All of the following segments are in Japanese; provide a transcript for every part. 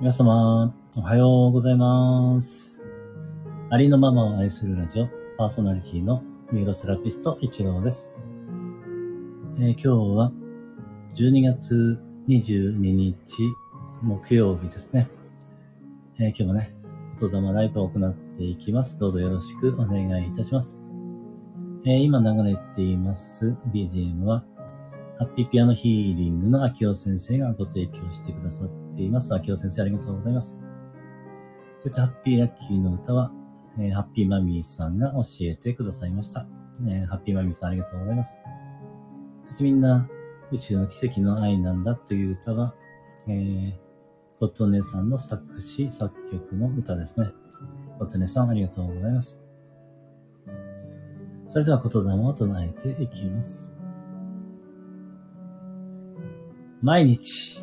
皆様、おはようございます。ありのままを愛するラジオ、パーソナリティのニューロセラピスト、一郎です。えー今日は12月22日木曜日ですね。えー今日もね、言霊ライブを行っていきます。どうぞよろしくお願いいたします。えー今流れています BGM は、ハッピーピアノヒーリングの秋尾先生がご提供してくださってっています。秋尾先生ありがとうございます。そしてハッピーラッキーの歌は、えーハッピーマミーさんが教えてくださいました。えーハッピーマミーさんありがとうございます。そしてみんな宇宙の奇跡の愛なんだという歌は、えー、琴音さんの作詞作曲の歌ですね。琴音さんありがとうございます。それでは言霊を唱えていきます。毎日、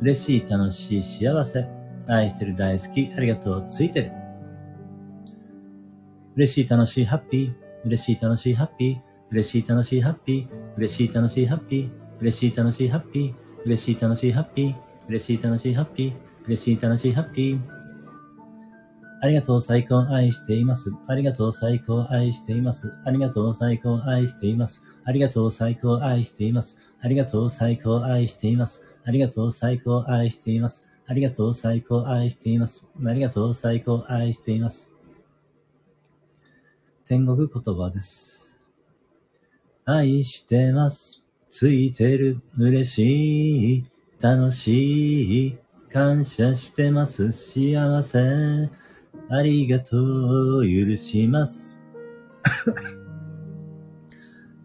嬉しい、楽しい、幸せ。愛してる、大好き、ありがとう、ついてる。嬉しい、楽しい、ハッピー。嬉しい、楽しい、ハッピー。嬉しい、楽しい、ハッピー。嬉しい、楽しい、ハッピー。嬉しい、楽しい、ハッピー。嬉しい、楽しい、ハッピー。嬉しい、楽しい、ハッピー。嬉しい、楽しい、ハッピー。ありがとう、最高、愛しています。ありがとう、最高、愛しています。ありがとう、最高、愛しています。ありがとう、最高、愛しています。ありがとう、最高、愛しています。ありがとう、最高、愛しています。ありがとう、最高、愛しています。ありがとう、最高、愛しています。天国言葉です。愛してます。ついてる。嬉しい。楽しい。感謝してます。幸せ。ありがとう。許します。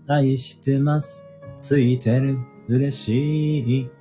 愛してます。ついてる。嬉しい。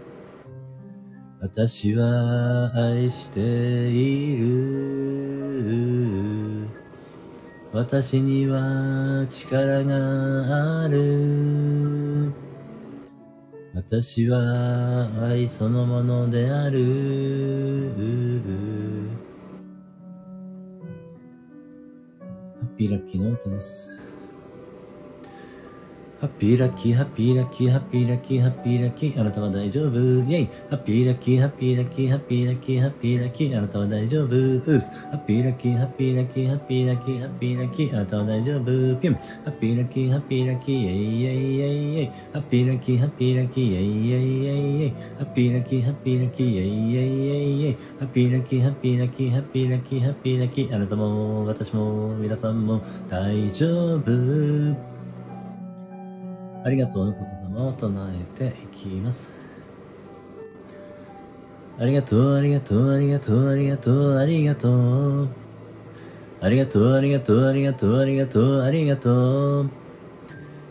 私は愛している。私には力がある。私は愛そのものである。ハッピーラッキーの歌です。ハッピーラッキー、ハッピーラッキー、ハッピーラッキー、ハッピーラッキー、あなたは大丈夫。イェイハッピーラッキー、ハッピーラッキー、ハッピーラッキー、ハッピーラッキー、あなたは大丈夫。うっす。ハッピーラッキー、ハッピーラッキー、ハッピーラッキー、ハッピーラッキー、あなたは大丈夫。ピュン。ハッピーラッキー、ハッピーラッキー、イェイイェイイェイイェイ。ハッピーラッキー、ハッピーラッキー、イェイイェイイェイイェイ。ハッピーラッキー、ハッピーラッキー、イェイイェイイェイイェイ。ハッピーラッキー、ハッピーラッキー、ハッピーラッキー、ハッピーラッキー、あなたも、私も、皆さんも大丈夫。ありがとうの言霊を唱えていきます。ありがとう、ありがとう、ありがとう、ありがとう、ありがとう。ありがとう、ありがとう、ありがとう、ありがとう、ありがとう。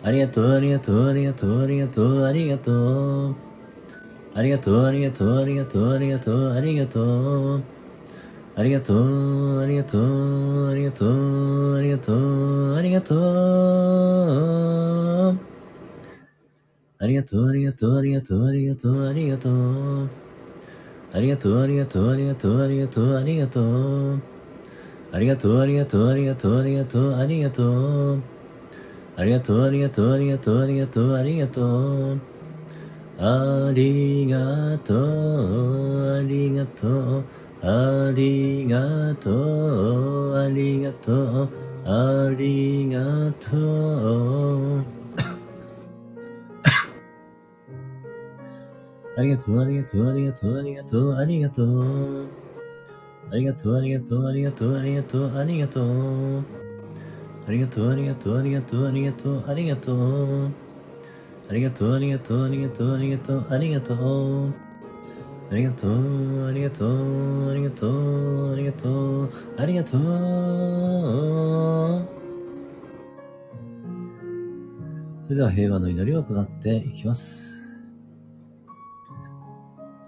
ありがとう、ありがとう、ありがとう、ありがとう、ありがとう。ありがとう、ありがとう、ありがとう、ありがとう、ありがとう。ありがとう、ありがとう、ありがとう、ありがとう、ありがとう。ありがとう、ありがとう、ありがとう、ありがとう、ありがとう。ありがとう、ありがとう、ありがとう、ありがとう、ありがとう。ありがとう、ありがとう、ありがとう、ありがとう、ありがとう。ありがとう、ありがとう、ありがとう、ありがとう、ありがとう。ありがとう、ありがとう、ありがとう、ありがとう、ありがとう。ありがとう、ありがとう、ありがとう、ありがとう、ありがとう。ありがとう、ありがとう、ありがとう、ありがとう、ありがとう。ありがとう、ありがとう、ありがとう、ありがとう、ありがとう。ありがとう、ありがとう、ありがとう、ありがとう、ありがとう。ありがとう、ありがとう、ありがとう、ありがとう、ありがとう。それでは平和の祈りを行っていきます。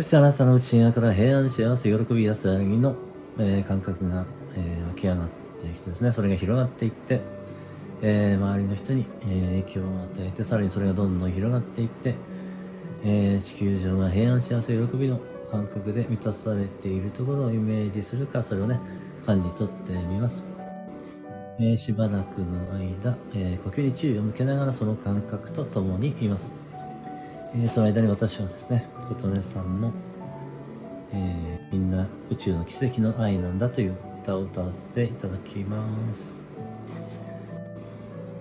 そしてあなたの内側から平安、幸せ、喜び、安らぎの、えー、感覚が、えー、湧き上がってきてですね、それが広がっていって、えー、周りの人に、え影響を与えて、さらにそれがどんどん広がっていって、え地球上が平安、幸せ、喜びの感覚で満たされているところをイメージするか、それをね、感じ取ってみます。えしばらくの間、え呼吸に注意を向けながらその感覚と共にいます。えその間に私はですね、琴音さんの、えみんな宇宙の奇跡の愛なんだという歌を歌わせていただきます。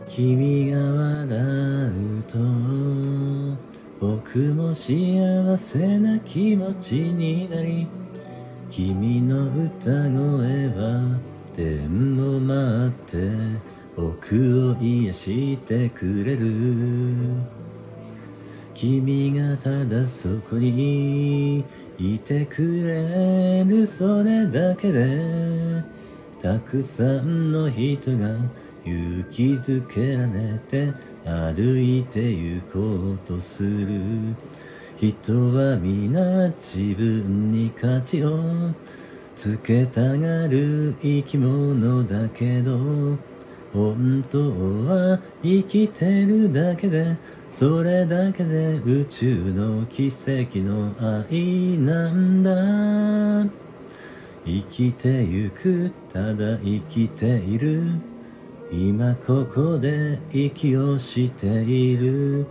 君が笑うと僕も幸せな気持ちになり君の歌声は天を待って僕を癒してくれる君がただそこにいてくれるそれだけでたくさんの人が勇気づけられて歩いて行こうとする。人は皆自分に価値をつけたがる生き物だけど本当は生きてるだけでそれだけで宇宙の奇跡の愛なんだ。生きてゆくただ生きている。今ここで息をしている。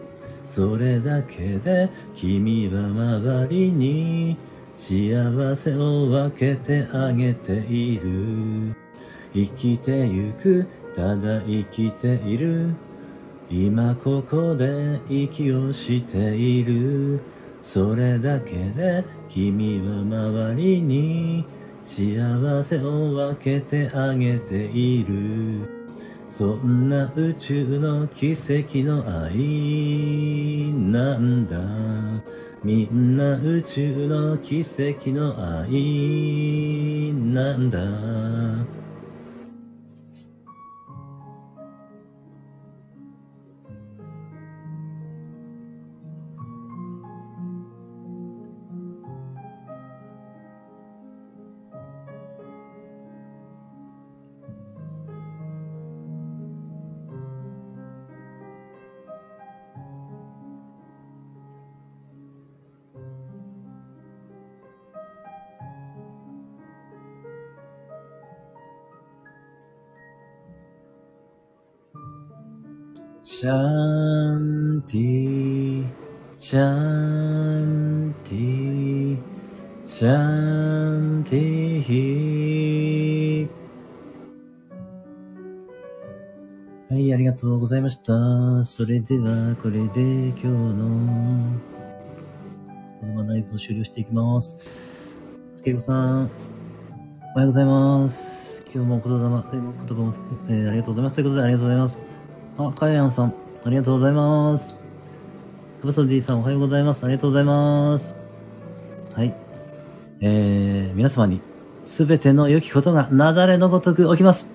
それだけで君は周りに幸せを分けてあげている。生きてゆくただ生きている。今ここで息をしている。それだけで君は周りに幸せを分けてあげている。そんな宇宙の奇跡の愛。なんだ。みんな宇宙の奇跡の愛。なんだ。シャンティ、シャンティ、シャンティ。はい、ありがとうございました。それでは、これで今日のこのままライブを終了していきます。つけこさん、おはようございます。今日も言霊、言葉も、えー、ありがとうございます。ということで、ありがとうございます。あ、かやんさん、ありがとうございます。カブソディさん、おはようございます。ありがとうございます。はい。えー、皆様にすべての良きことが雪崩のごとく起きます。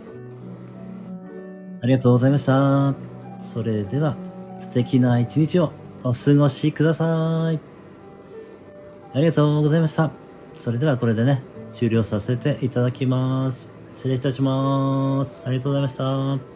ありがとうございました。それでは、素敵な一日をお過ごしください。ありがとうございました。それではこれでね、終了させていただきます。失礼いたします。ありがとうございました。